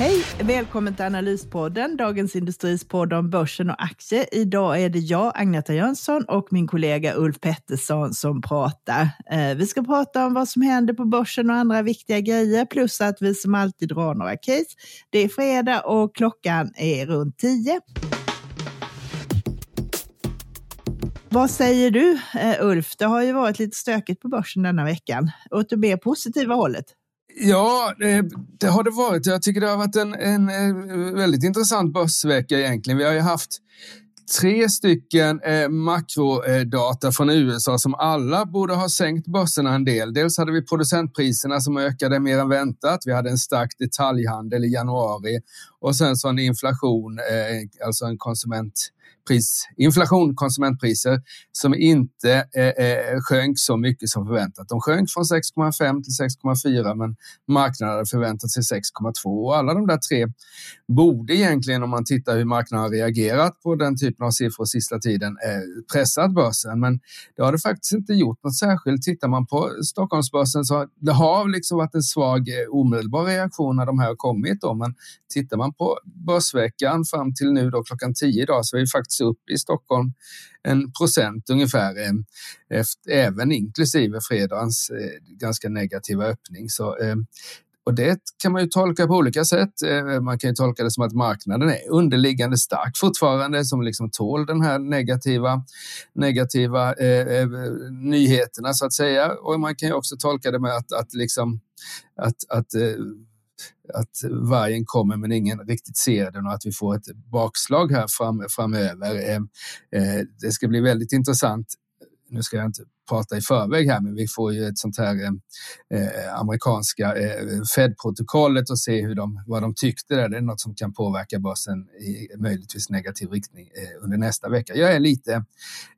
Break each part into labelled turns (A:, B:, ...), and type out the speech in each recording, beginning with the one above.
A: Hej! Välkommen till Analyspodden, Dagens Industris podd om börsen och aktier. Idag är det jag, Agneta Jönsson, och min kollega Ulf Pettersson som pratar. Eh, vi ska prata om vad som händer på börsen och andra viktiga grejer, plus att vi som alltid drar några case. Det är fredag och klockan är runt tio. Vad säger du, eh, Ulf? Det har ju varit lite stökigt på börsen denna veckan. Åt det mer positiva hållet?
B: Ja, eh, det har det varit. Jag tycker det har varit en, en, eh, väldigt intressant börsvecka egentligen. Vi har ju haft tre stycken eh, makrodata från USA som alla borde ha sänkt börserna en del. Dels hade vi producentpriserna som ökade mer än väntat. Vi hade en stark detaljhandel i januari och sen så en inflation, eh, alltså en konsument pris, inflation, konsumentpriser, som inte eh, eh, sjönk så mycket som förväntat. De sjönk från 6,5 till 6,4 men marknaden hade förväntat sig 6,2 och alla de där tre borde egentligen, om man tittar hur marknaden har reagerat på den typen av siffror sista tiden, eh, pressat börsen. Men det har det faktiskt inte gjort något särskilt. Tittar man på Stockholmsbörsen så det har liksom varit en svag eh, omedelbar reaktion när de här har kommit. Då. Men tittar man på börsveckan fram till nu då klockan 10 idag så är vi faktiskt upp i Stockholm en procent ungefär, eh, efter, även inklusive fredagens eh, ganska negativa öppning. Så, eh, och det kan man ju tolka på olika sätt. Eh, man kan ju tolka det som att marknaden är underliggande stark fortfarande, som liksom tål den här negativa, negativa eh, eh nyheterna så att säga. Och man kan ju också tolka det med att, att, liksom, att, att eh, att vargen kommer men ingen riktigt ser den och att vi får ett bakslag här fram, framöver. Ehm, eh, det ska bli väldigt intressant. Nu ska jag inte prata i förväg här, men vi får ju ett sånt här ehm, eh, amerikanska eh, Fed-protokollet och se hur de, vad de tyckte där. Det är något som kan påverka börsen i möjligtvis negativ riktning eh, under nästa vecka. Jag är lite,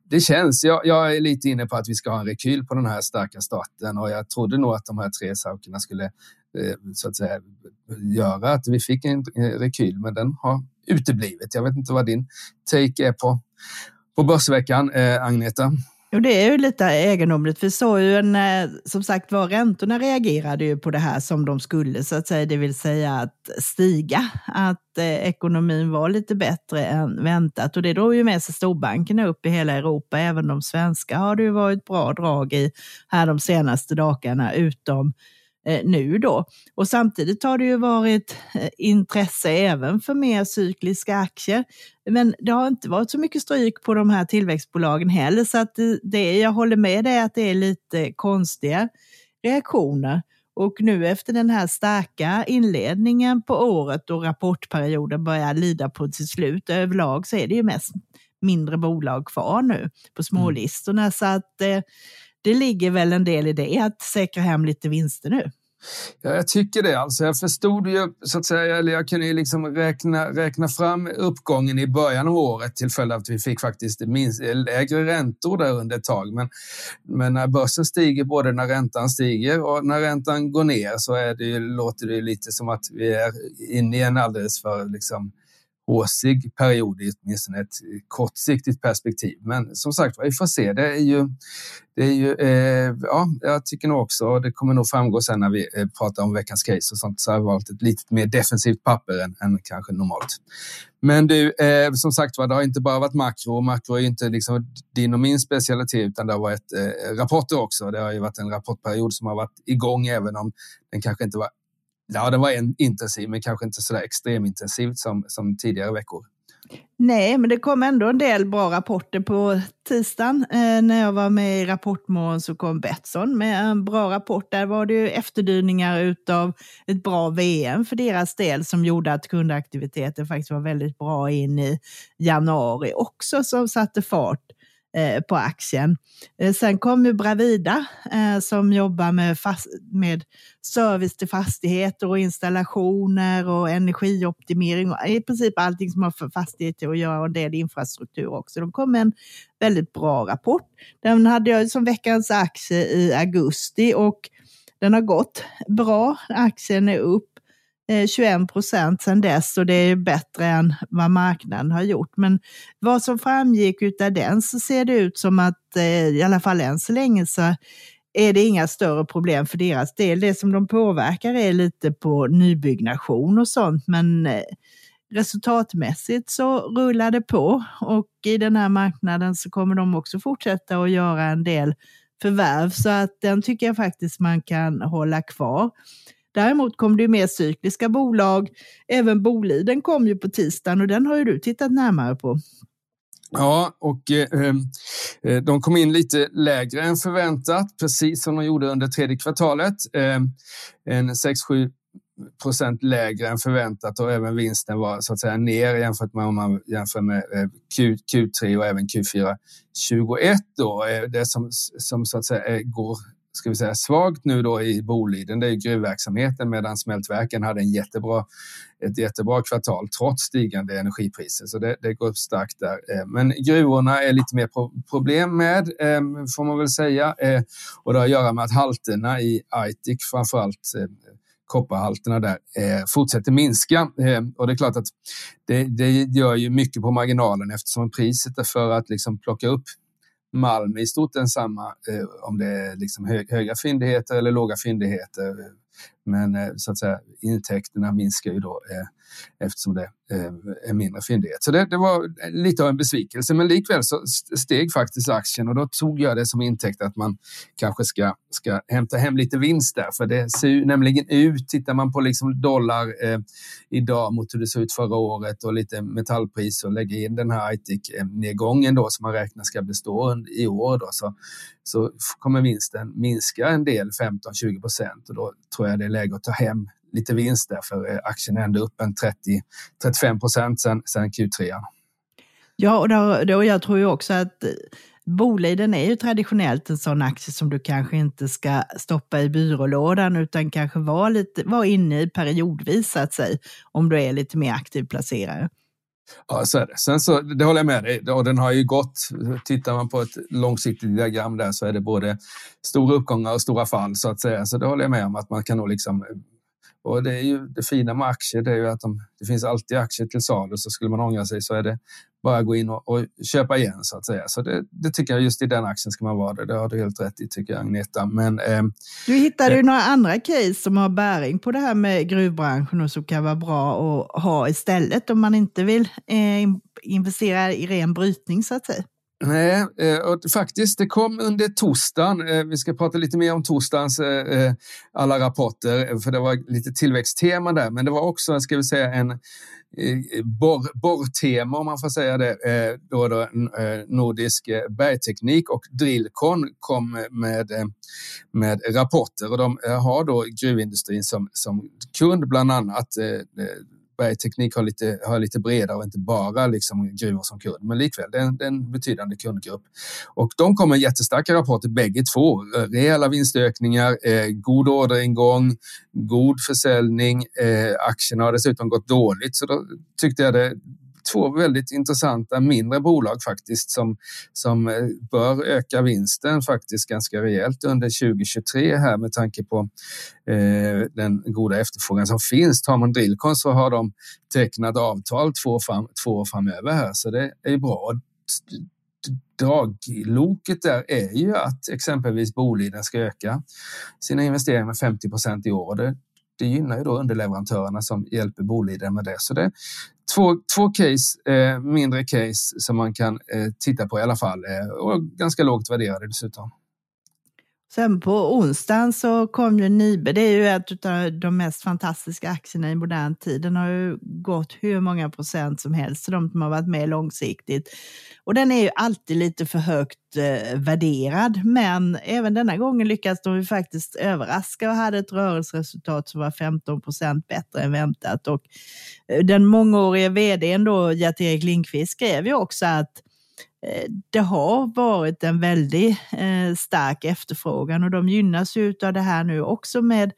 B: det känns, jag, jag, är lite inne på att vi ska ha en rekyl på den här starka starten och jag trodde nog att de här tre sakerna skulle Eh, så att säga, göra att vi fick en eh, rekyl, men den har uteblivit. Jag vet inte vad din take är på, på Börsveckan, eh, Agneta?
A: Jo, det är ju lite egendomligt. Vi såg ju en, eh, som sagt var, räntorna reagerade ju på det här som de skulle, så att säga, det vill säga att stiga. Att eh, ekonomin var lite bättre än väntat och det drog ju med sig storbankerna upp i hela Europa. Även de svenska har det ju varit bra drag i här de senaste dagarna, utom nu då. Och samtidigt har det ju varit eh, intresse även för mer cykliska aktier. Men det har inte varit så mycket stryk på de här tillväxtbolagen heller, så att det, jag håller med dig att det är lite konstiga reaktioner. Och nu efter den här starka inledningen på året och rapportperioden börjar lida på sitt slut överlag så är det ju mest mindre bolag kvar nu på smålistorna. Mm. Så att eh, det ligger väl en del i det, att säkra hem lite vinster nu.
B: Ja, jag tycker det. Alltså, jag förstod ju, så att säga, eller jag kunde ju liksom räkna, räkna fram uppgången i början av året till följd av att vi fick faktiskt minst, lägre räntor där under ett tag. Men, men när börsen stiger, både när räntan stiger och när räntan går ner, så är det ju, låter det lite som att vi är inne i en alldeles för liksom, åsig period i åtminstone ett kortsiktigt perspektiv. Men som sagt vi får se. Det är ju, det är ju eh, ja, jag tycker nog också, det kommer nog framgå sen när vi eh, pratar om veckans case och sånt, så har jag valt ett lite mer defensivt papper än, än kanske normalt. Men du, eh, som sagt var, det har inte bara varit makro. Makro är inte liksom din och min specialitet, utan det har varit eh, rapporter också. Det har ju varit en rapportperiod som har varit igång, även om den kanske inte var Ja, den var en, intensiv, men kanske inte så där extremintensivt som, som tidigare veckor.
A: Nej, men det kom ändå en del bra rapporter på tisdagen. Eh, när jag var med i Rapportmorgon så kom Betsson med en bra rapport. Där var det ju efterdyningar av ett bra VM för deras del som gjorde att kundaktiviteten faktiskt var väldigt bra in i januari också som satte fart Eh, på aktien. Eh, sen kom ju Bravida eh, som jobbar med, fast, med service till fastigheter och installationer och energioptimering och i princip allting som har för fastigheter att göra och en del infrastruktur också. De kom med en väldigt bra rapport. Den hade jag som veckans aktie i augusti och den har gått bra. Aktien är upp Eh, 21 procent sedan dess och det är bättre än vad marknaden har gjort. Men vad som framgick av den så ser det ut som att eh, i alla fall än så länge så är det inga större problem för deras del. Det som de påverkar är lite på nybyggnation och sånt men eh, resultatmässigt så rullar det på och i den här marknaden så kommer de också fortsätta att göra en del förvärv så att den tycker jag faktiskt man kan hålla kvar. Däremot kom det mer cykliska bolag. Även Boliden kom ju på tisdagen och den har ju du tittat närmare på.
B: Ja, och ehm, eh, de kom in lite lägre än förväntat, precis som de gjorde under tredje kvartalet. Eh, en 6-7 procent lägre än förväntat och även vinsten var så att säga ner jämfört med om man jämför med eh, Q, Q3 och även Q4 21. Då. Eh, det som, som så att säga eh, går ska vi säga, svagt nu då i Boliden, det är gruvverksamheten medan smältverken hade en jättebra, ett jättebra kvartal trots stigande energipriser. Så det, det går upp starkt där. Eh, men gruvorna är lite mer problem med, eh, får man väl säga. Eh, och det har att göra med att halterna i Aitik, framförallt kopparhalterna där fortsätter minska. och det är klart att det, det gör ju mycket på marginalen eftersom priset för att liksom plocka upp malm är i stort densamma eh, om det är liksom hö höga fyndigheter eller låga fyndigheter. Men eh, så att säga, intäkterna minskar ju då eh, eftersom det eh, är mindre fyndighet. Så det, det, var lite av en besvikelse, men likväl så steg faktiskt aktien och då tog jag det som intäkt att man kanske ska, ska hämta hem lite vinst där. För det ser nämligen ut, tittar man på liksom dollar eh, idag mot hur det såg ut förra året och lite metallpris och lägger in den här Aitik-nedgången då som man räknar ska bestå i år då, så, så kommer vinsten minska en del, 15-20 procent och då tror jag det är läge att ta hem lite vinst där för aktien är ändå upp en 30-35 procent sen, sen Q3.
A: Ja, och, då, och jag tror ju också att Boliden är ju traditionellt en sån aktie som du kanske inte ska stoppa i byrålådan utan kanske vara, lite, vara inne i periodvis så att säga, om du är lite mer aktiv placerare.
B: Ja, så är det. Sen så, det håller jag med dig. Och den har ju gått, tittar man på ett långsiktigt diagram där så är det både stora uppgångar och stora fall så att säga. Så det håller jag med om att man kan nog liksom och det är ju det fina med aktier, det är ju att de, det finns alltid aktier till salu, så skulle man ångra sig så är det bara att gå in och, och köpa igen så att säga. Så det, det, tycker jag just i den aktien ska man vara det. Det har du helt rätt i tycker jag Agneta. Men, eh,
A: du hittade ju eh, några andra case som har bäring på det här med gruvbranschen och som kan vara bra att ha istället om man inte vill eh, investera i ren brytning så att säga.
B: Nej, eh, och faktiskt, det kom under torsdagen. Eh, vi ska prata lite mer om torsdagens eh, alla rapporter, för det var lite tillväxttema där. Men det var också, ska vi säga, en borr, borrtema, om man får säga det. Då, då Nordisk bergteknik och Drillcon kom med, med rapporter. Och de har då gruvindustrin som, som kund, bland annat Eh, bergteknik har lite, har lite bredare och inte bara liksom gruvor som kund, men likväl, det är, en, det är en betydande kundgrupp. Och de kommer jättestarka rapporter bägge två. Eh, rejäla vinstökningar, eh, god orderingång, god försäljning. Eh, aktierna har dessutom gått dåligt, så då tyckte jag det två väldigt intressanta mindre bolag faktiskt som, som eh, bör öka vinsten faktiskt ganska rejält under 2023 här med tanke på eh, den goda efterfrågan som finns. Tar man Drillcon så har de tecknat avtal två, fram, två år framöver här så det är bra dragloket där är ju att exempelvis Boliden ska öka sina investeringar med 50 procent i år. Det, det gynnar ju då underleverantörerna som hjälper Boliden med det. Så det är två, två case, eh, mindre case som man kan eh, titta på i alla fall eh, och ganska lågt värderade dessutom.
A: Sen på onsdagen så kom ju Nibe, det är ju ett av de mest fantastiska aktierna i modern tid. Den har ju gått hur många procent som helst, de som har varit med långsiktigt. Och den är ju alltid lite för högt eh, värderad, men även denna gången lyckades de ju faktiskt överraska och hade ett rörelseresultat som var 15 procent bättre än väntat. Och eh, den mångårige vdn då, Gert-Erik Lindqvist, skrev ju också att eh, Eh, det har varit en väldigt eh, stark efterfrågan och de gynnas ju av det här nu också med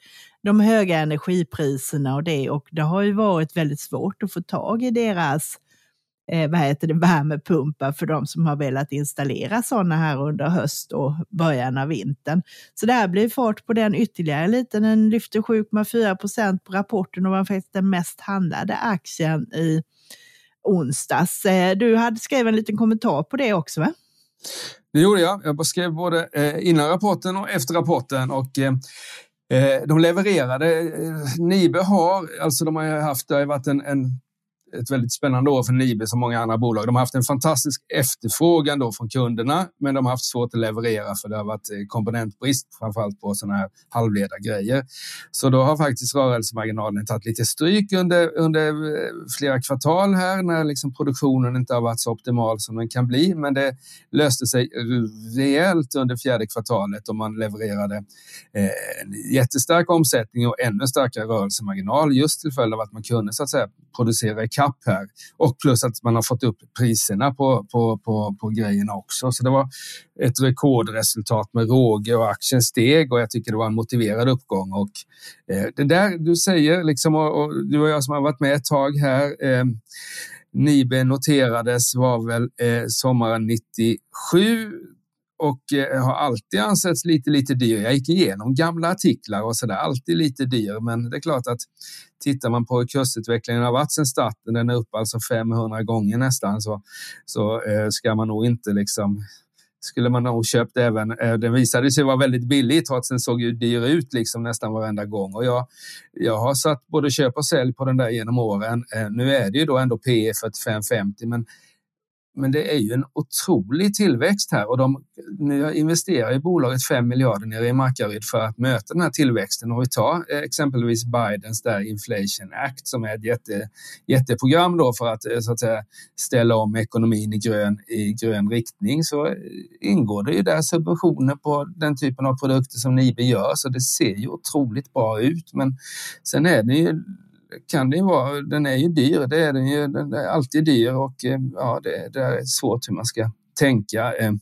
A: de höga energipriserna och det och det har ju varit väldigt svårt att få tag i deras eh, vad heter det, värmepumpar för de som har velat installera sådana här under höst och början av vintern. Så det här blir fart på den ytterligare lite. Den lyfter 7,4 procent på rapporten och var faktiskt den mest handlade aktien i onsdags. Eh, du hade skrivit en liten kommentar på det också va?
B: Det gjorde jag. Jag skrev både eh, innan rapporten och efter rapporten. Och, eh, de levererade. Nibe har, alltså de har haft, det har varit en, en ett väldigt spännande år för Nibe som många andra bolag. De har haft en fantastisk efterfrågan då från kunderna, men de har haft svårt att leverera för det har varit eh, komponentbrist, framförallt på sådana här halvledargrejer. Så då har faktiskt rörelsemarginalen tagit lite stryk under, under eh, flera kvartal här när liksom produktionen inte har varit så optimal som den kan bli. Men det löste sig rejält under fjärde kvartalet och man levererade eh, en jättestark omsättning och ännu starkare rörelsemarginal just till följd av att man kunde så att säga producera kapp här. Och plus att man har fått upp priserna på, på, på, på grejerna också. Så det var ett rekordresultat med råge och aktien steg och jag tycker det var en motiverad uppgång. Och, eh, det där du säger, liksom, och, och, du och jag som har varit med ett tag här, eh, Nibe noterades var väl eh, sommaren 97 och eh, har alltid ansetts lite, lite dyr. Jag gick igenom gamla artiklar och sådär, alltid lite dyr. Men det är klart att tittar man på hur kursutvecklingen har varit sedan starten, den är upp alltså 500 gånger nästan, så, så eh, ska man nog inte liksom skulle man nog köpt även. Eh, den visade sig vara väldigt billig trots den såg ju dyr ut liksom nästan varenda gång. Och jag, jag har satt både köp och sälj på den där genom åren. Nu är det ju då ändå P 45 50, men men det är ju en otrolig tillväxt här och de investerar i bolaget 5 miljarder nere i Markaryd för att möta den här tillväxten. Och vi tar eh, exempelvis Bidens där Inflation Act som är ett jätte, jätteprogram då för att, eh, så att säga, ställa om ekonomin i grön, i grön riktning så eh, ingår det ju där subventioner på den typen av produkter som Nibe gör så det ser ju otroligt bra ut. Men sen är det ju kan det ju vara. Den är ju dyr, det är den ju. Den är alltid dyr och eh, ja, det, det är svårt hur man ska tänka. Eh,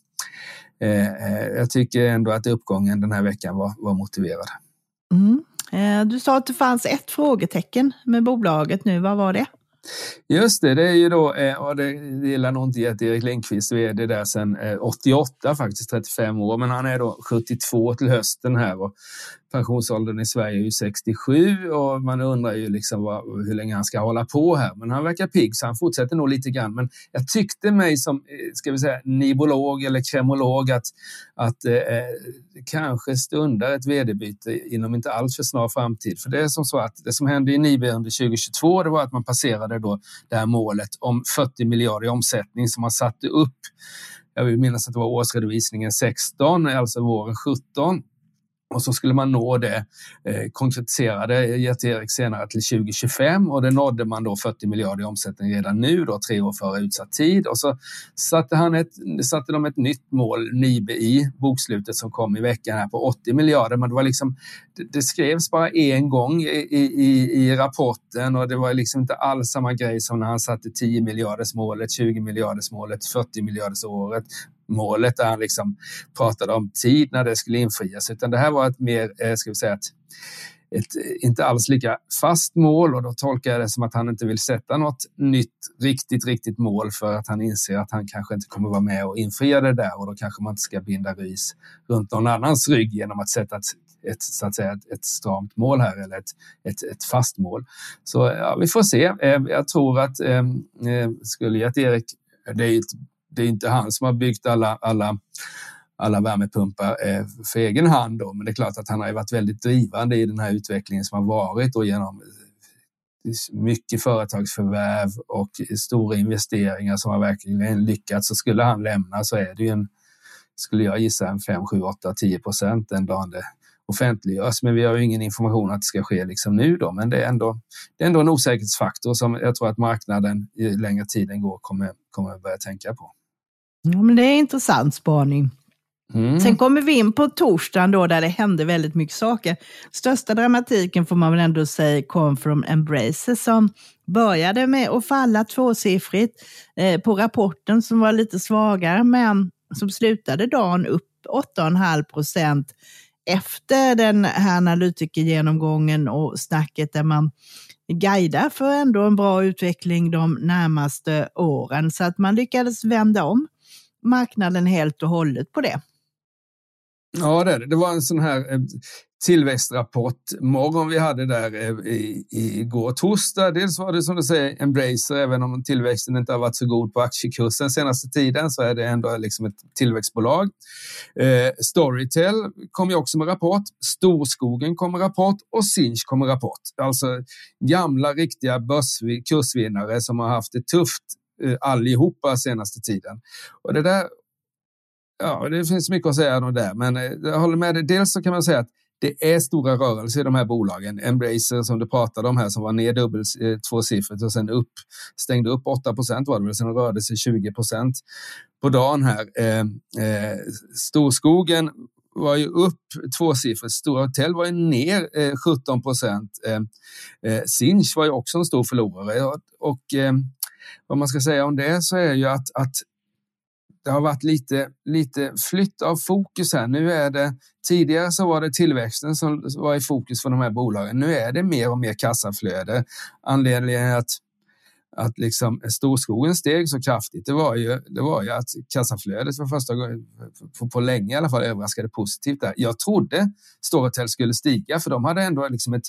B: eh, jag tycker ändå att uppgången den här veckan var, var motiverad.
A: Mm. Du sa att det fanns ett frågetecken med bolaget nu. Vad var det?
B: Just det, det är ju då, och det gillar nog inte Erik Lindqvist, vd där sedan 88, faktiskt 35 år, men han är då 72 till hösten här och pensionsåldern i Sverige är ju 67 och man undrar ju liksom vad, hur länge han ska hålla på här. Men han verkar pigg så han fortsätter nog lite grann. Men jag tyckte mig som, eh, ska vi säga, nibolog eller kremolog att, att eh, eh kanske stundar ett vd-byte inom inte alls för snar framtid. För det är som så att det som hände i Nibe under 2022 det var att man passerade då det här målet om 40 miljarder i omsättning som man satte upp jag vill minnas att det var årsredovisningen 16, alltså våren 17. Och så skulle man nå det eh, konkretiserade Erik senare till 2025 och det nådde man då 40 miljarder i omsättning redan nu, då, tre år före utsatt tid. Och så satte, han ett, satte de ett nytt mål, Nibe, i bokslutet som kom i veckan här på 80 miljarder. Men det, var liksom, det, det skrevs bara en gång i, i, i, rapporten och det var liksom inte alls samma grej som när han satte 10 miljarders målet, 20 miljarders målet, 40 miljarders året målet där han liksom pratade om tid när det skulle infrias, utan det här var ett mer, eh, ska vi säga, ett, ett inte alls lika fast mål och då tolkar jag det som att han inte vill sätta något nytt, riktigt, riktigt mål för att han inser att han kanske inte kommer vara med och infria det där och då kanske man inte ska binda ris runt någon annans rygg genom att sätta ett, ett, så att säga, ett, ett stramt mål här eller ett, ett, ett fast mål. Så ja, vi får se. Eh, jag tror att eh, eh skulle skulle Gert-Erik det är ett det är inte han som har byggt alla, alla, alla värmepumpar eh, för egen hand. Då. Men det är klart att han har varit väldigt drivande i den här utvecklingen som har varit och genom eh, mycket företagsförvärv och stora investeringar som har verkligen lyckats. Så skulle han lämna så är det ju en, skulle jag gissa, en 5, 7, 8, 10 procent den dagen det offentliggörs. Men vi har ju ingen information att det ska ske liksom nu då. Men det är, ändå, det är ändå en osäkerhetsfaktor som jag tror att marknaden ju längre tiden går kommer, kommer börja tänka på.
A: Ja, men det är intressant spaning. Mm. Sen kommer vi in på torsdagen då där det hände väldigt mycket saker. Största dramatiken får man väl ändå säga kom från Embracer som började med att falla tvåsiffrigt eh, på rapporten som var lite svagare, men som slutade dagen upp 8,5 procent efter den här analytikergenomgången och snacket där man guidar för ändå en bra utveckling de närmaste åren. Så att man lyckades vända om marknaden helt och hållet på det.
B: Ja, det, det var en sån här eh, tillväxtrapport morgon vi hade där eh, i, igår torsdag. Dels var det som du säger Embracer, även om tillväxten inte har varit så god på aktiekursen senaste tiden så är det ändå liksom ett tillväxtbolag. Eh, Storytel kom ju också med rapport. Storskogen kom med rapport och Sinch kom med rapport. Alltså gamla riktiga börskursvinnare som har haft det tufft eh, allihopa senaste tiden. Och det där Ja, det finns mycket att säga om det, men eh, jag håller med dig. Dels så kan man säga att det är stora rörelser i de här bolagen. Embracer som du pratade om här som var ner dubbel eh, tvåsiffrigt och sen upp, stängde upp 8 procent var det väl, sen rörde sig 20 procent på dagen här. Eh, eh, Storskogen var ju upp tvåsiffrigt. Stora Hotell var ju ner eh, 17 procent. Ehm, eh, Sinch var ju också en stor förlorare. Och, och eh, vad man ska säga om det så är ju att, att det har varit lite, lite flytt av fokus här. Nu är det, tidigare så var det tillväxten som var i fokus för de här bolagen. Nu är det mer och mer kassaflöde. Anledningen att att liksom storskogen steg så kraftigt, det var ju, det var ju att kassaflödet för första gången på, på länge i alla fall överraskade positivt där. Jag trodde Storytel skulle stiga för de hade ändå liksom ett,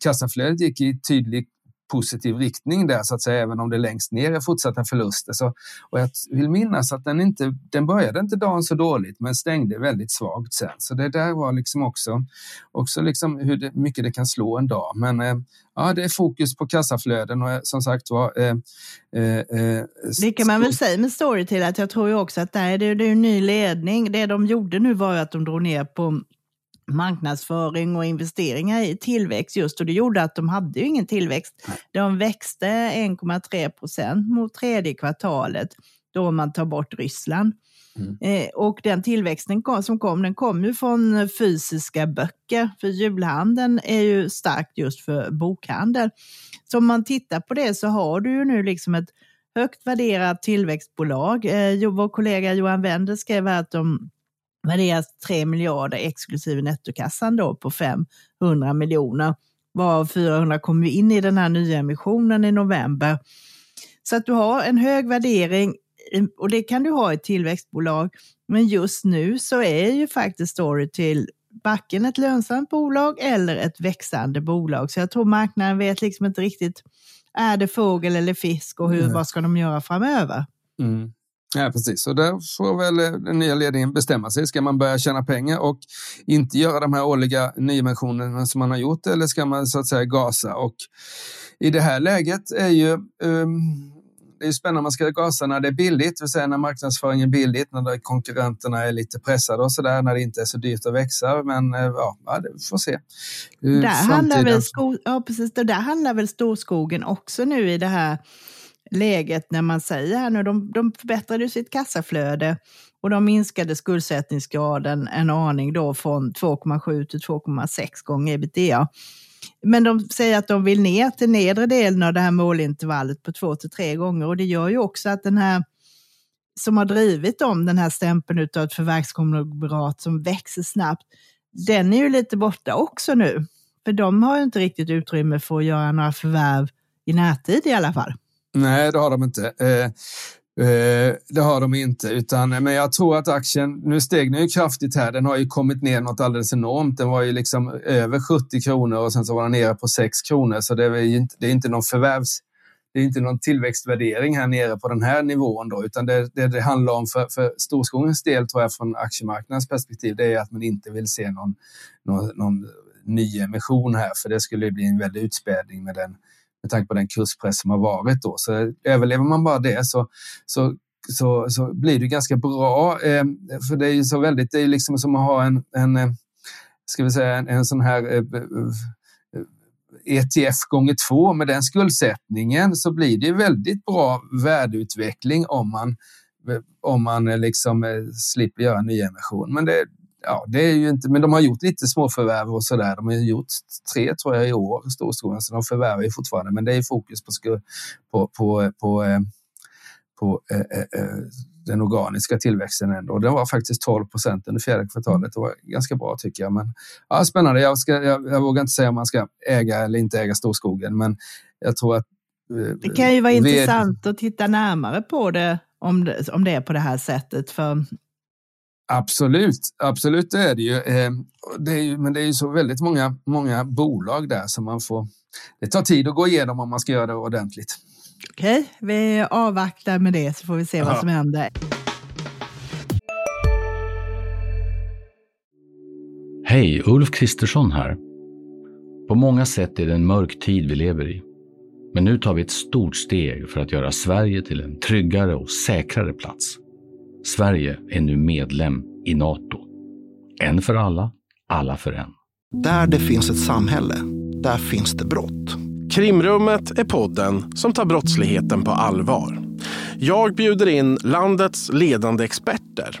B: kassaflödet gick i tydlig positiv riktning där så att säga, även om det längst ner är fortsatta förluster. Så, och jag vill minnas att den inte, den började inte dagen så dåligt men stängde väldigt svagt sen. Så det där var liksom också, också liksom hur det, mycket det kan slå en dag. Men eh, ja, det är fokus på kassaflöden och eh, som sagt var... Eh,
A: eh, eh, det kan man väl säga med Storytel att jag tror ju också att där är det, det är ny ledning. Det de gjorde nu var att de drog ner på marknadsföring och investeringar i tillväxt just och det gjorde att de hade ju ingen tillväxt. De växte 1,3 procent mot tredje kvartalet då man tar bort Ryssland. Mm. Eh, och den tillväxten kom, som kom, den kom ju från fysiska böcker, för julhandeln är ju starkt just för bokhandel. Så om man tittar på det så har du ju nu liksom ett högt värderat tillväxtbolag. Eh, vår kollega Johan Wender skrev här att de värderas 3 miljarder exklusive nettokassan då på 500 miljoner. Varav 400 kommer in i den här nya emissionen i november. Så att du har en hög värdering och det kan du ha i ett tillväxtbolag. Men just nu så är ju faktiskt Storytel backen ett lönsamt bolag eller ett växande bolag. Så jag tror marknaden vet liksom inte riktigt, är det fågel eller fisk och hur, mm. vad ska de göra framöver?
B: Mm. Ja, precis. Och där får väl eh, den nya ledningen bestämma sig. Ska man börja tjäna pengar och inte göra de här årliga nyemissionerna som man har gjort eller ska man så att säga gasa? Och i det här läget är ju um, det är spännande, man ska gasa när det är billigt, det vill säga när marknadsföringen är billigt, när konkurrenterna är lite pressade och sådär, när det inte är så dyrt att växa. Men eh, ja, det får se.
A: Där handlar, väl sko ja, precis, där handlar väl storskogen också nu i det här läget när man säger här nu, de, de förbättrade sitt kassaflöde och de minskade skuldsättningsgraden en aning då från 2,7 till 2,6 gånger ebitda. Men de säger att de vill ner till nedre delen av det här målintervallet på 2 till 3 gånger och det gör ju också att den här som har drivit om den här stämpeln av ett förvärvskonglomerat som växer snabbt, den är ju lite borta också nu. För de har ju inte riktigt utrymme för att göra några förvärv i närtid i alla fall.
B: Nej, det har de inte. Eh, eh, det har de inte, utan, eh, men jag tror att aktien, nu steg den ju kraftigt här, den har ju kommit ner något alldeles enormt. Den var ju liksom över 70 kronor och sen så var den nere på 6 kronor, så det är, inte, det är inte någon förvärvs det är inte någon tillväxtvärdering här nere på den här nivån då, utan det, det, det handlar om för, för Storskogens del tror jag från aktiemarknadens perspektiv, det är att man inte vill se någon, någon, någon ny emission här, för det skulle bli en väldig utspädning med den med tanke på den kurspress som har varit då. Så överlever man bara det så, så så, så blir det ganska bra. Eh, för det är ju så väldigt, det är liksom som att ha en, en eh, ska vi säga, en, en sån här eh, ETF gånger två med den skuldsättningen så blir det väldigt bra värdeutveckling om man, om man eh, liksom eh, slipper göra nyemission. Men det, ja, det är ju inte, men de har gjort lite småförvärv och sådär. De har gjort tre tror jag i år, storskolan, så de förvärvar ju fortfarande. Men det är fokus på, på, på, på, eh, på eh, eh, eh, den organiska tillväxten ändå. Den var faktiskt 12 procent under fjärde kvartalet. Det var ganska bra tycker jag. Men, ja, spännande. Jag, ska, jag, jag vågar inte säga om man ska äga eller inte äga storskogen, men jag tror att
A: eh, det kan ju vara intressant att titta närmare på det om, det om det är på det här sättet. För
B: Absolut, absolut det är det ju. Ehm, det är ju men det är ju så väldigt många, många bolag där som man får... Det tar tid att gå igenom om man ska göra det ordentligt.
A: Okej, vi avvaktar med det så får vi se ja. vad som händer.
C: Hej, Ulf Kristersson här. På många sätt är det en mörk tid vi lever i. Men nu tar vi ett stort steg för att göra Sverige till en tryggare och säkrare plats. Sverige är nu medlem i Nato. En för alla, alla för en.
D: Där det finns ett samhälle, där finns det brott.
E: Krimrummet är podden som tar brottsligheten på allvar. Jag bjuder in landets ledande experter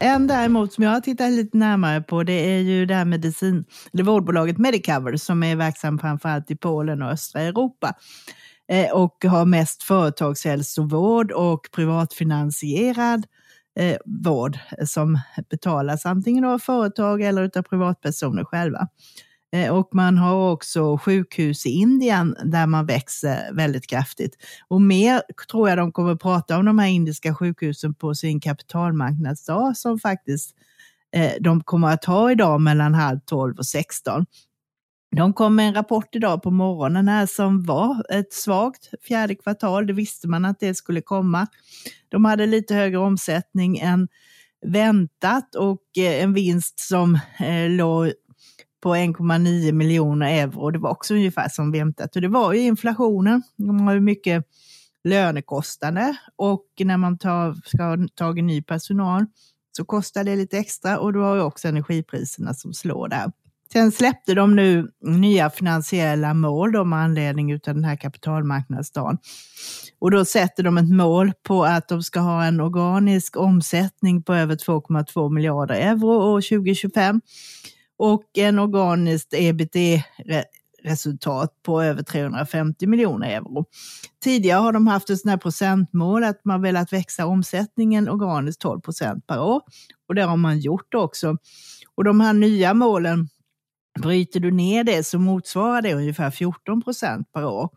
A: En däremot som jag har tittat lite närmare på det är ju det här medicin, eller vårdbolaget Medicover som är verksam framförallt i Polen och östra Europa eh, och har mest företagshälsovård och privatfinansierad eh, vård som betalas antingen av företag eller av privatpersoner själva. Eh, och man har också sjukhus i Indien där man växer väldigt kraftigt. Och mer tror jag de kommer att prata om de här indiska sjukhusen på sin kapitalmarknadsdag som faktiskt eh, de kommer att ha idag mellan halv tolv och sexton. De kom med en rapport idag på morgonen här som var ett svagt fjärde kvartal. Det visste man att det skulle komma. De hade lite högre omsättning än väntat och eh, en vinst som eh, låg på 1,9 miljoner euro. Det var också ungefär som väntat. Och det var ju inflationen. De har ju mycket lönekostnader och när man tar, ska ha tagit ny personal så kostar det lite extra och då har ju också energipriserna som slår där. Sen släppte de nu nya finansiella mål då med anledning av den här kapitalmarknadsdagen. Och då sätter de ett mål på att de ska ha en organisk omsättning på över 2,2 miljarder euro år 2025 och en organiskt ebit-resultat på över 350 miljoner euro. Tidigare har de haft ett sånt här procentmål att man velat växa omsättningen organiskt 12 procent per år och det har man gjort också. Och de här nya målen, bryter du ner det så motsvarar det ungefär 14 procent per år.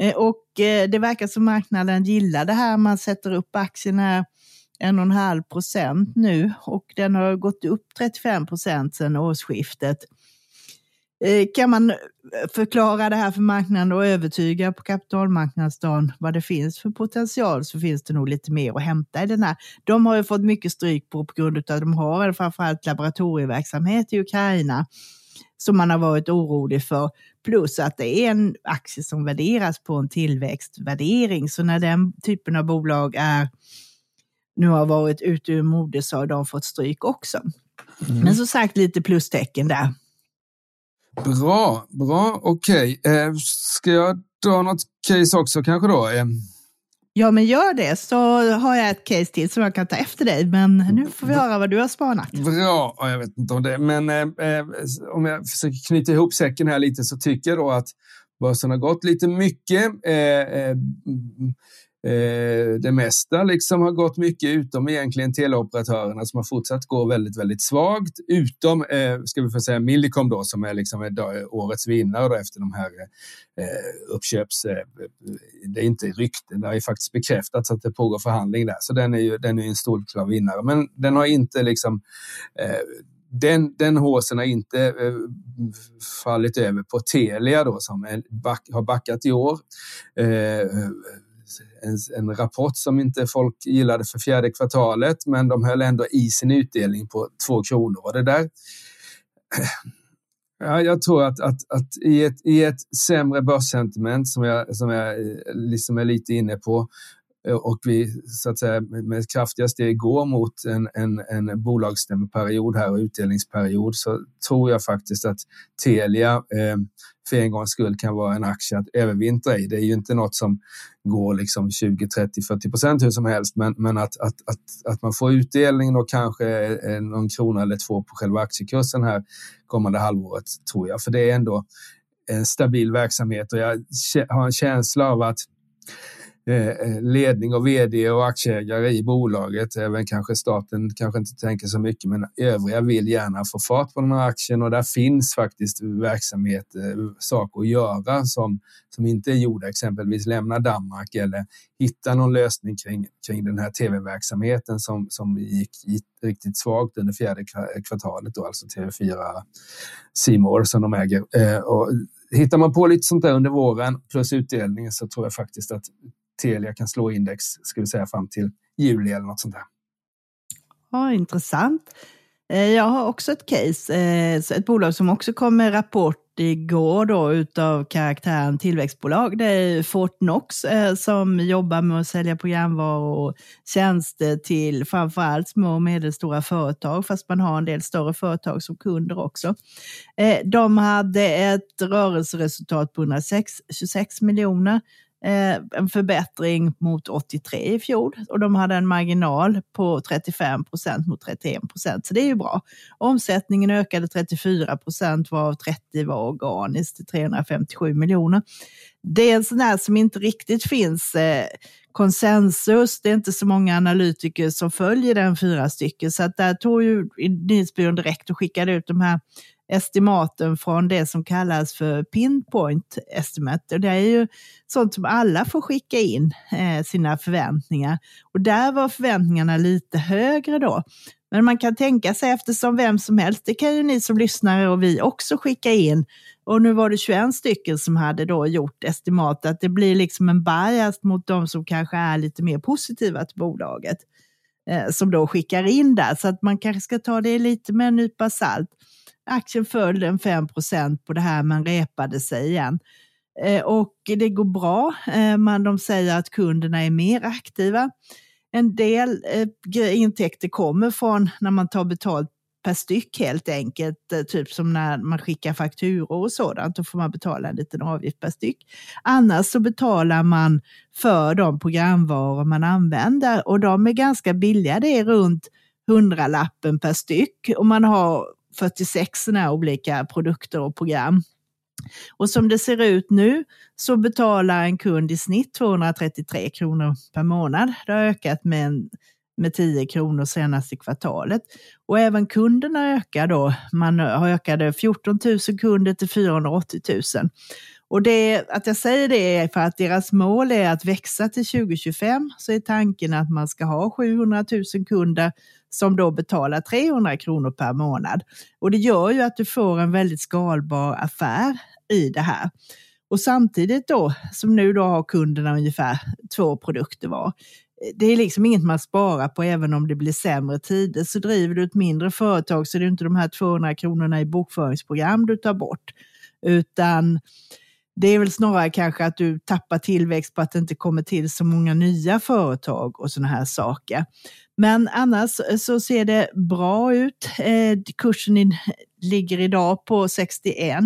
A: Eh, och eh, det verkar som marknaden gillar det här. Man sätter upp aktierna en och en halv procent nu och den har gått upp 35 procent sedan årsskiftet. Eh, kan man eh, förklara det här för marknaden och övertyga på kapitalmarknadsdagen vad det finns för potential så finns det nog lite mer att hämta i den här. De har ju fått mycket stryk på, på grund av att de har framförallt laboratorieverksamhet i Ukraina som man har varit orolig för. Plus att det är en aktie som värderas på en tillväxtvärdering. Så när den typen av bolag är nu har varit ute ur mode så har de fått stryk också. Mm. Men som sagt lite plustecken där.
B: Bra, bra, okej. Okay. Eh, ska jag dra något case också kanske då? Eh.
A: Ja, men gör det så har jag ett case till som jag kan ta efter dig. Men nu får vi höra vad du har spanat.
B: Bra, jag vet inte om det, men eh, eh, om jag försöker knyta ihop säcken här lite så tycker jag då att börsen har gått lite mycket. Eh, eh det mesta liksom har gått mycket utom egentligen teleoperatörerna som har fortsatt gå väldigt, väldigt svagt. Utom, eh, ska vi få säga, Millicom då som är liksom eh, årets vinnare då efter de här eh, uppköps... Eh, det är inte rykten, det har ju faktiskt bekräftats att det pågår förhandling där, så den är ju den är en solklar vinnare. Men den har inte liksom eh, den, den håsen har inte eh, fallit över på Telia då, som är, back, har backat i år. Eh, en, en, rapport som inte folk gillade för fjärde kvartalet, men de höll ändå i sin utdelning på två kronor. Och det där Ja, jag tror att, att, att i, ett, i ett sämre börssentiment som jag, som jag eh, liksom är lite inne på Eh, och vi så att säga, med kraftiga steg går mot en, en, en bolagsstämmeperiod här och utdelningsperiod så tror jag faktiskt att Telia eh, för en gångs skull kan vara en aktie att övervintra i. Det är ju inte något som går liksom 20, 30, 40 procent hur som helst, men, men att, att, att, att man får utdelning och kanske eh, någon krona eller två på själva aktiekursen här kommande halvåret tror jag, för det är ändå en stabil verksamhet och jag har en känsla av att Eh, eh, ledning och vd och aktieägare i bolaget. Även kanske staten kanske inte tänker så mycket, men övriga vill gärna få fart på den här aktien och där finns faktiskt verksamhet, eh, saker att göra som, som inte är gjorda, exempelvis lämna Danmark eller hitta någon lösning kring, kring den här tv-verksamheten som, som gick, gick riktigt svagt under fjärde kvartalet, då, alltså TV4 Simor som de äger. och hittar man på lite sånt där under våren plus utdelningen så tror jag faktiskt att Telia kan slå index ska vi säga, fram till juli eller något sånt där.
A: Ja, intressant. Eh, jag har också ett case, eh, ett bolag som också kom med rapport igår då utav karaktären tillväxtbolag. Det är Fortnox eh, som jobbar med att sälja programvaror och tjänster till framförallt små och medelstora företag, fast man har en del större företag som kunder också. De hade ett rörelseresultat på 126 miljoner Eh, en förbättring mot 83 i fjol och de hade en marginal på 35 procent mot 31 procent, så det är ju bra. Omsättningen ökade 34 procent varav 30 var organiskt till 357 miljoner. Det är en sån här som inte riktigt finns eh, konsensus. Det är inte så många analytiker som följer den fyra stycken, så att där tog ju nyhetsbyrån direkt och skickade ut de här estimaten från det som kallas för pinpoint estimate. Och det är ju sånt som alla får skicka in eh, sina förväntningar. Och där var förväntningarna lite högre då. Men man kan tänka sig eftersom vem som helst, det kan ju ni som lyssnare och vi också skicka in. Och nu var det 21 stycken som hade då gjort estimat, att det blir liksom en bias mot de som kanske är lite mer positiva till bolaget. Eh, som då skickar in där, så att man kanske ska ta det lite med en nypa salt. Aktien föll den 5% på det här men repade sig igen. Eh, och det går bra. men man, de säger att kunderna är mer aktiva. En del eh, intäkter kommer från när man tar betalt per styck helt enkelt, typ som när man skickar fakturor och sådant, då får man betala en liten avgift per styck. Annars så betalar man för de programvaror man använder och de är ganska billiga, det är runt hundralappen per styck och man har 46 sådana olika produkter och program. Och som det ser ut nu så betalar en kund i snitt 233 kronor per månad. Det har ökat med, en, med 10 kronor senaste kvartalet. Och även kunderna ökar då. Man har ökade 14 000 kunder till 480 000. Och det, att jag säger det är för att deras mål är att växa till 2025. Så är tanken att man ska ha 700 000 kunder som då betalar 300 kronor per månad. Och det gör ju att du får en väldigt skalbar affär i det här. Och samtidigt då, som nu då har kunderna ungefär två produkter var, det är liksom inget man sparar på även om det blir sämre tider. Så driver du ett mindre företag så är det inte de här 200 kronorna i bokföringsprogram du tar bort, utan det är väl snarare kanske att du tappar tillväxt på att det inte kommer till så många nya företag och sådana här saker. Men annars eh, så ser det bra ut. Eh, kursen ligger idag på 61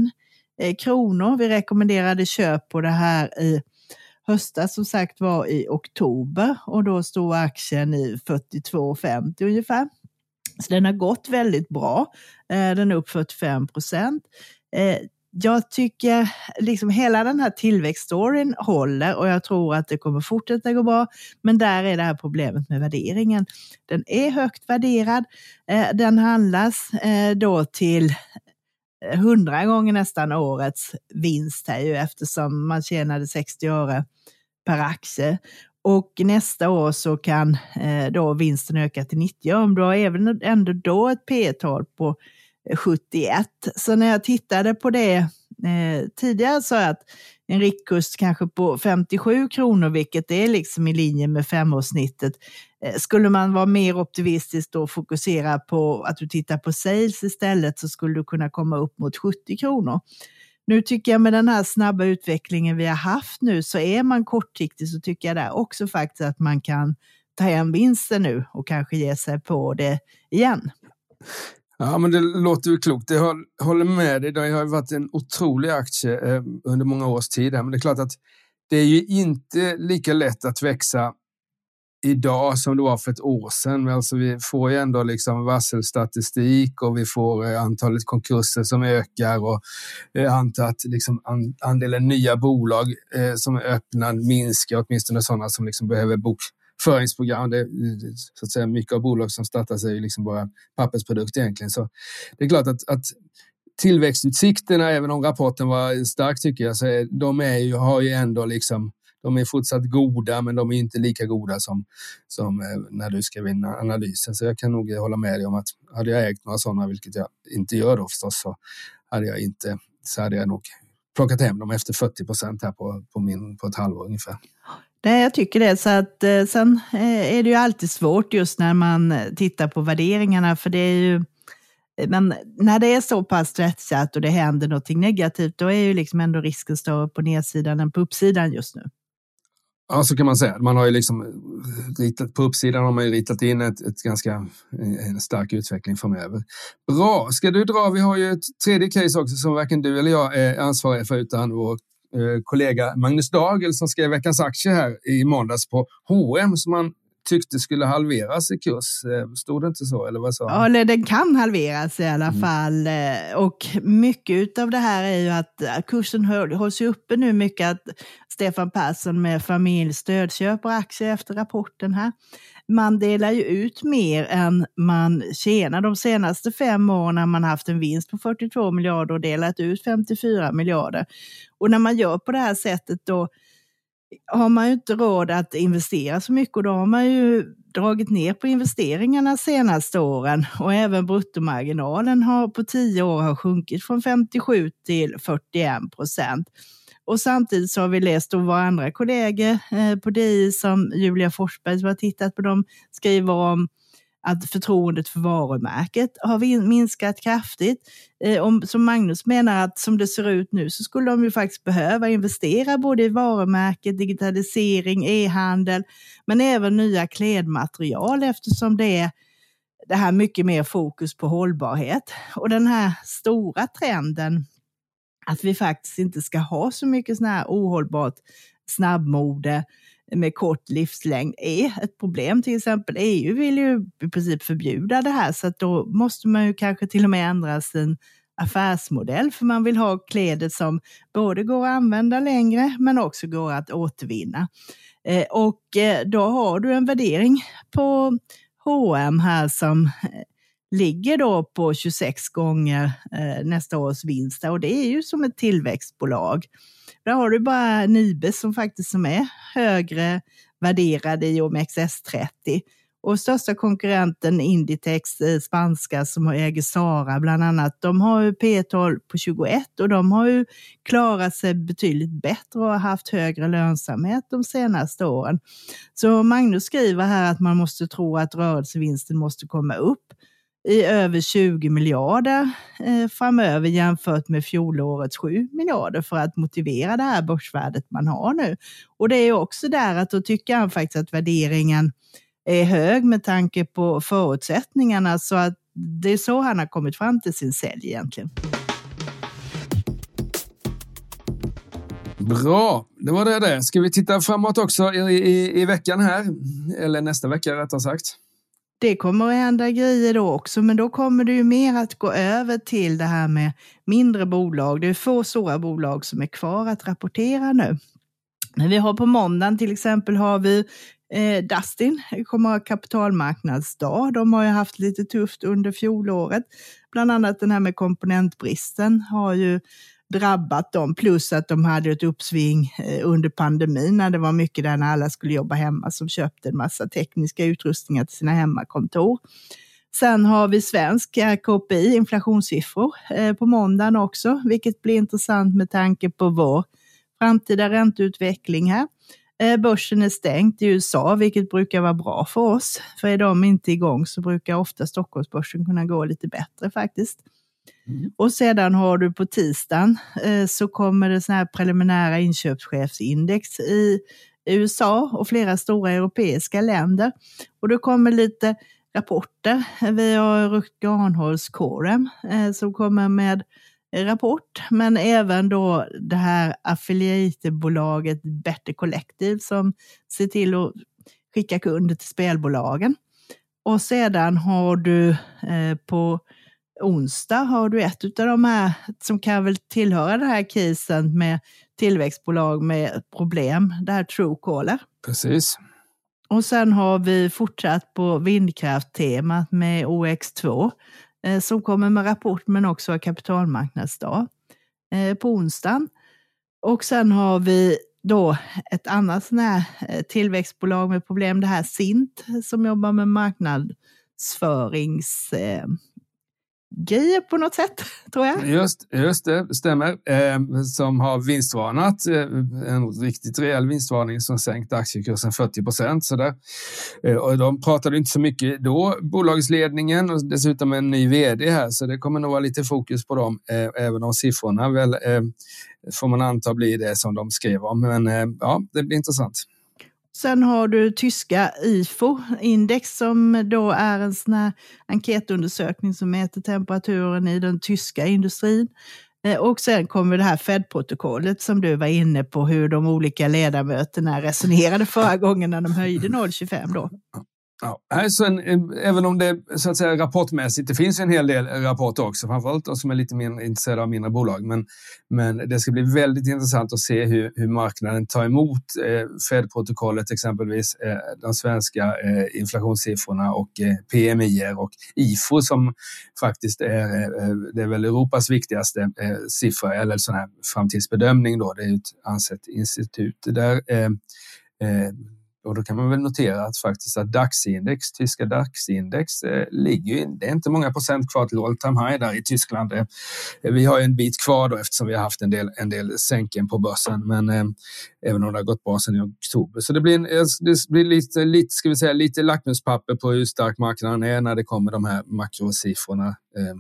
A: eh, kronor. Vi rekommenderade köp på det här i höstas som sagt var i oktober och då stod aktien i 42,50 ungefär. Så den har gått väldigt bra. Den är upp 45 procent jag tycker liksom hela den här tillväxtstoryn håller och jag tror att det kommer fortsätta gå bra. Men där är det här problemet med värderingen. Den är högt värderad. Eh, den handlas eh, då till eh, hundra gånger nästan årets vinst här ju eftersom man tjänade 60 öre per aktie. Och nästa år så kan då vinsten öka till 90 öre. Du har även ändå då ett P tal på 71. Så när jag tittade på det eh, tidigare sa jag att en riktkurs kanske på 57 kronor, vilket är liksom i linje med femårssnittet. Eh, skulle man vara mer optimistisk och fokusera på att du tittar på sales istället så skulle du kunna komma upp mot 70 kronor. Nu tycker jag med den här snabba utvecklingen vi har haft nu så är man kortsiktig så tycker jag där också faktiskt att man kan ta hem vinsten nu och kanske ge sig på det igen.
B: Ja, men det låter ju klokt. Jag håller med dig. Det har varit en otrolig aktie eh, under många års tid. Men det är klart att det är ju inte lika lätt att växa idag som det var för ett år sedan. Alltså vi får ju ändå liksom varselstatistik och vi får eh, antalet konkurser som ökar och jag antar att liksom andelen nya bolag som är öppna minskar, åtminstone sådana som liksom behöver bokföringsprogram. Det, så att säga, mycket av bolag som startas är ju liksom bara pappersprodukter egentligen. Så det är klart att, att tillväxtutsikterna, även om rapporten var stark tycker jag, så är, de är ju, har ju ändå liksom de är fortsatt goda, men de är inte lika goda som, som eh, när du skrev in analysen. Så jag kan nog hålla med dig om att hade jag ägt några sådana, vilket jag inte gör då förstås, så hade jag inte, så hade jag nog plockat hem dem efter 40 procent här på, på, min, på ett halvår ungefär.
A: Nej, jag tycker det. Så att, eh, sen eh, är det ju alltid svårt just när man eh, tittar på värderingarna, för det är ju men när det är så pass stressat och det händer någonting negativt, då är ju liksom ändå risken större på nedsidan än på uppsidan just nu.
B: Ja, så kan man säga. Man har ju liksom ritat, på uppsidan har man ju ritat in ett, ett ganska en stark utveckling framöver. Bra, ska du dra? Vi har ju ett tredje case också som varken du eller jag är ansvariga för utan vår kollega Magnus Dagel som skrev Veckans aktie här i måndags på H&M som man tyckte skulle halveras i kurs. Eh, stod det inte så? Eller vad sa
A: Ja, eller den kan halveras i alla mm. fall. Eh, och mycket av det här är ju att eh, kursen hålls uppe nu mycket att Stefan Persson med familjestöd köper aktier efter rapporten här. Man delar ju ut mer än man tjänar. De senaste fem åren har man haft en vinst på 42 miljarder och delat ut 54 miljarder. Och när man gör på det här sättet då har man ju inte råd att investera så mycket och då har man ju dragit ner på investeringarna senaste åren och även bruttomarginalen har på tio år har sjunkit från 57 till 41 procent. Och samtidigt så har vi läst om våra andra kollegor eh, på DI som Julia Forsberg som har tittat på dem skriver om att förtroendet för varumärket har minskat kraftigt. Eh, som Magnus menar att som det ser ut nu så skulle de ju faktiskt behöva investera både i varumärket, digitalisering, e-handel, men även nya klädmaterial eftersom det är det här mycket mer fokus på hållbarhet. Och den här stora trenden att vi faktiskt inte ska ha så mycket sån här ohållbart snabbmode med kort livslängd är ett problem. Till exempel EU vill ju i princip förbjuda det här så att då måste man ju kanske till och med ändra sin affärsmodell för man vill ha kläder som både går att använda längre men också går att återvinna. Eh, och eh, då har du en värdering på H&M här som eh, ligger då på 26 gånger eh, nästa års vinst och det är ju som ett tillväxtbolag. Där har du bara Nibe som faktiskt som är högre värderad i OMXS30. Och största konkurrenten Inditex, eh, spanska, som äger Sara bland annat, de har ju P12 på 21 och de har ju klarat sig betydligt bättre och haft högre lönsamhet de senaste åren. Så Magnus skriver här att man måste tro att rörelsevinsten måste komma upp i över 20 miljarder eh, framöver jämfört med fjolårets 7 miljarder för att motivera det här börsvärdet man har nu. Och det är också där att då tycker han faktiskt att värderingen är hög med tanke på förutsättningarna så att det är så han har kommit fram till sin sälj egentligen.
B: Bra, det var det det. Ska vi titta framåt också i, i, i veckan här? Eller nästa vecka rättare sagt.
A: Det kommer att hända grejer då också, men då kommer det ju mer att gå över till det här med mindre bolag. Det är få stora bolag som är kvar att rapportera nu. Men vi har på måndagen till exempel har vi eh, Dustin, kommer att ha kapitalmarknadsdag. De har ju haft lite tufft under fjolåret. Bland annat den här med komponentbristen har ju drabbat dem, plus att de hade ett uppsving eh, under pandemin när det var mycket där när alla skulle jobba hemma som köpte en massa tekniska utrustningar till sina hemmakontor. Sen har vi svensk eh, KPI, inflationssiffror, eh, på måndagen också, vilket blir intressant med tanke på vår framtida ränteutveckling här. Börsen är stängt i USA, vilket brukar vara bra för oss. För är de inte igång så brukar ofta Stockholmsbörsen kunna gå lite bättre faktiskt. Mm. Och sedan har du på tisdagen eh, så kommer det såna här preliminära inköpschefsindex i USA och flera stora europeiska länder. Och då kommer lite rapporter. Vi har Rutger Arnholz Corem eh, som kommer med rapport, men även då det här affiliatebolaget Better Collective som ser till att skicka kunder till spelbolagen. Och sedan har du eh, på onsdag har du ett av de här som kan väl tillhöra det här casen med tillväxtbolag med problem, det här Truecaller.
B: Precis.
A: Och sen har vi fortsatt på vindkrafttemat med OX2 eh, som kommer med rapport men också kapitalmarknadsdag eh, på onsdagen. Och sen har vi då ett annat sån här eh, tillväxtbolag med problem, det här Sint som jobbar med marknadsförings eh, grejer på något sätt, tror jag.
B: Just, just det, stämmer. Eh, som har vinstvarnat, eh, en riktigt rejäl vinstvarning som sänkt aktiekursen 40 procent. Eh, och de pratade inte så mycket då, bolagsledningen och dessutom en ny vd här, så det kommer nog vara lite fokus på dem, eh, även om siffrorna väl eh, får man anta blir det som de skrev om. Men eh, ja, det blir intressant.
A: Sen har du tyska IFO-index som då är en sån här enkätundersökning som mäter temperaturen i den tyska industrin. Eh, och sen kommer det här Fed-protokollet som du var inne på, hur de olika ledamöterna resonerade förra gången när de höjde 0,25 då.
B: Ja, alltså en, eh, även om det så att säga rapportmässigt, det finns en hel del rapporter också, framförallt de som är lite mindre intresserade av mindre bolag. Men, men det ska bli väldigt intressant att se hur, hur marknaden tar emot eh, Fed-protokollet, exempelvis eh, de svenska eh, inflationssiffrorna och eh, PMI och IFO som faktiskt är, eh, eh, det är väl Europas viktigaste eh, siffra eller sån här framtidsbedömning. Då. Det är ett ansett institut. Där, eh, eh och då kan man väl notera att faktiskt att DAX-index, tyska DAX-index, eh, ligger det är inte många procent kvar till all time high där i Tyskland. Eh, vi har en bit kvar då eftersom vi har haft en del, en del sänken på börsen, men eh, även om det har gått bra sedan i oktober. Så det blir, en, eh, det blir lite, lite, ska vi säga, lite lackmuspapper på hur stark marknaden är när det kommer de här makrosiffrorna. Eh,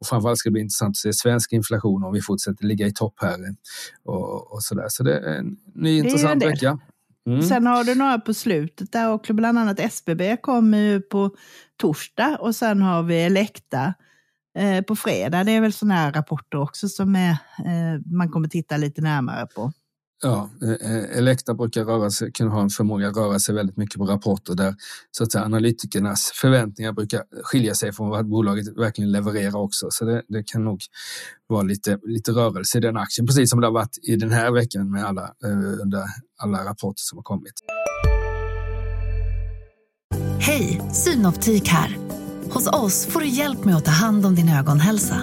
B: och framförallt ska det bli intressant att se svensk inflation om vi fortsätter ligga i topp här eh, och, och så där. Så det är en ny intressant vecka.
A: Mm. Sen har du några på slutet där också, bland annat SBB kommer ju på torsdag och sen har vi Elekta eh, på fredag. Det är väl sådana här rapporter också som är, eh, man kommer titta lite närmare på.
B: Ja, eh, eh, Elekta brukar röra sig, kan ha en förmåga att röra sig väldigt mycket på rapporter där så att säga, analytikernas förväntningar brukar skilja sig från vad bolaget verkligen levererar också. Så det, det kan nog vara lite, lite rörelse i den aktien, precis som det har varit i den här veckan med alla, eh, under alla rapporter som har kommit.
F: Hej, Synoptik här. Hos oss får du hjälp med att ta hand om din ögonhälsa.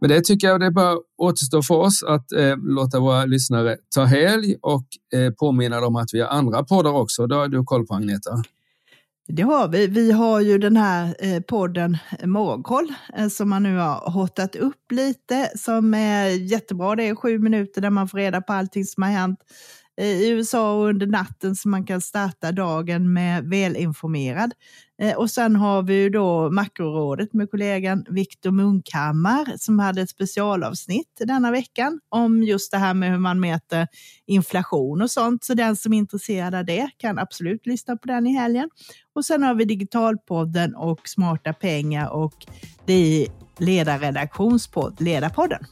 B: Men det tycker jag det bara återstår för oss att eh, låta våra lyssnare ta helg och eh, påminna dem att vi har andra poddar också. Det har du koll på Agneta.
A: Det har vi. Vi har ju den här eh, podden Morgonkoll eh, som man nu har hotat upp lite som är jättebra. Det är sju minuter där man får reda på allting som har hänt eh, i USA och under natten så man kan starta dagen med välinformerad. Eh, och sen har vi ju då Makrorådet med kollegan Viktor Munkhammar som hade ett specialavsnitt denna veckan om just det här med hur man mäter inflation och sånt. Så den som är intresserad av det kan absolut lyssna på den i helgen. Och sen har vi Digitalpodden och Smarta pengar och det är ledarredaktionspodd, Ledarpodden.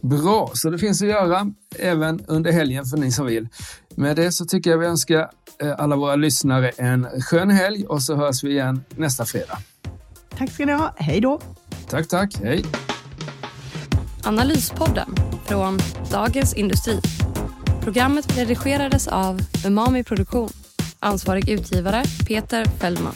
B: Bra, så det finns att göra även under helgen för ni som vill. Med det så tycker jag vi önskar eh, alla våra lyssnare en skön helg och så hörs vi igen nästa fredag.
A: Tack ska ni ha. Hej då!
B: Tack, tack. Hej!
G: Analyspodden från Dagens Industri. Programmet redigerades av Umami Produktion. Ansvarig utgivare Peter Fellman.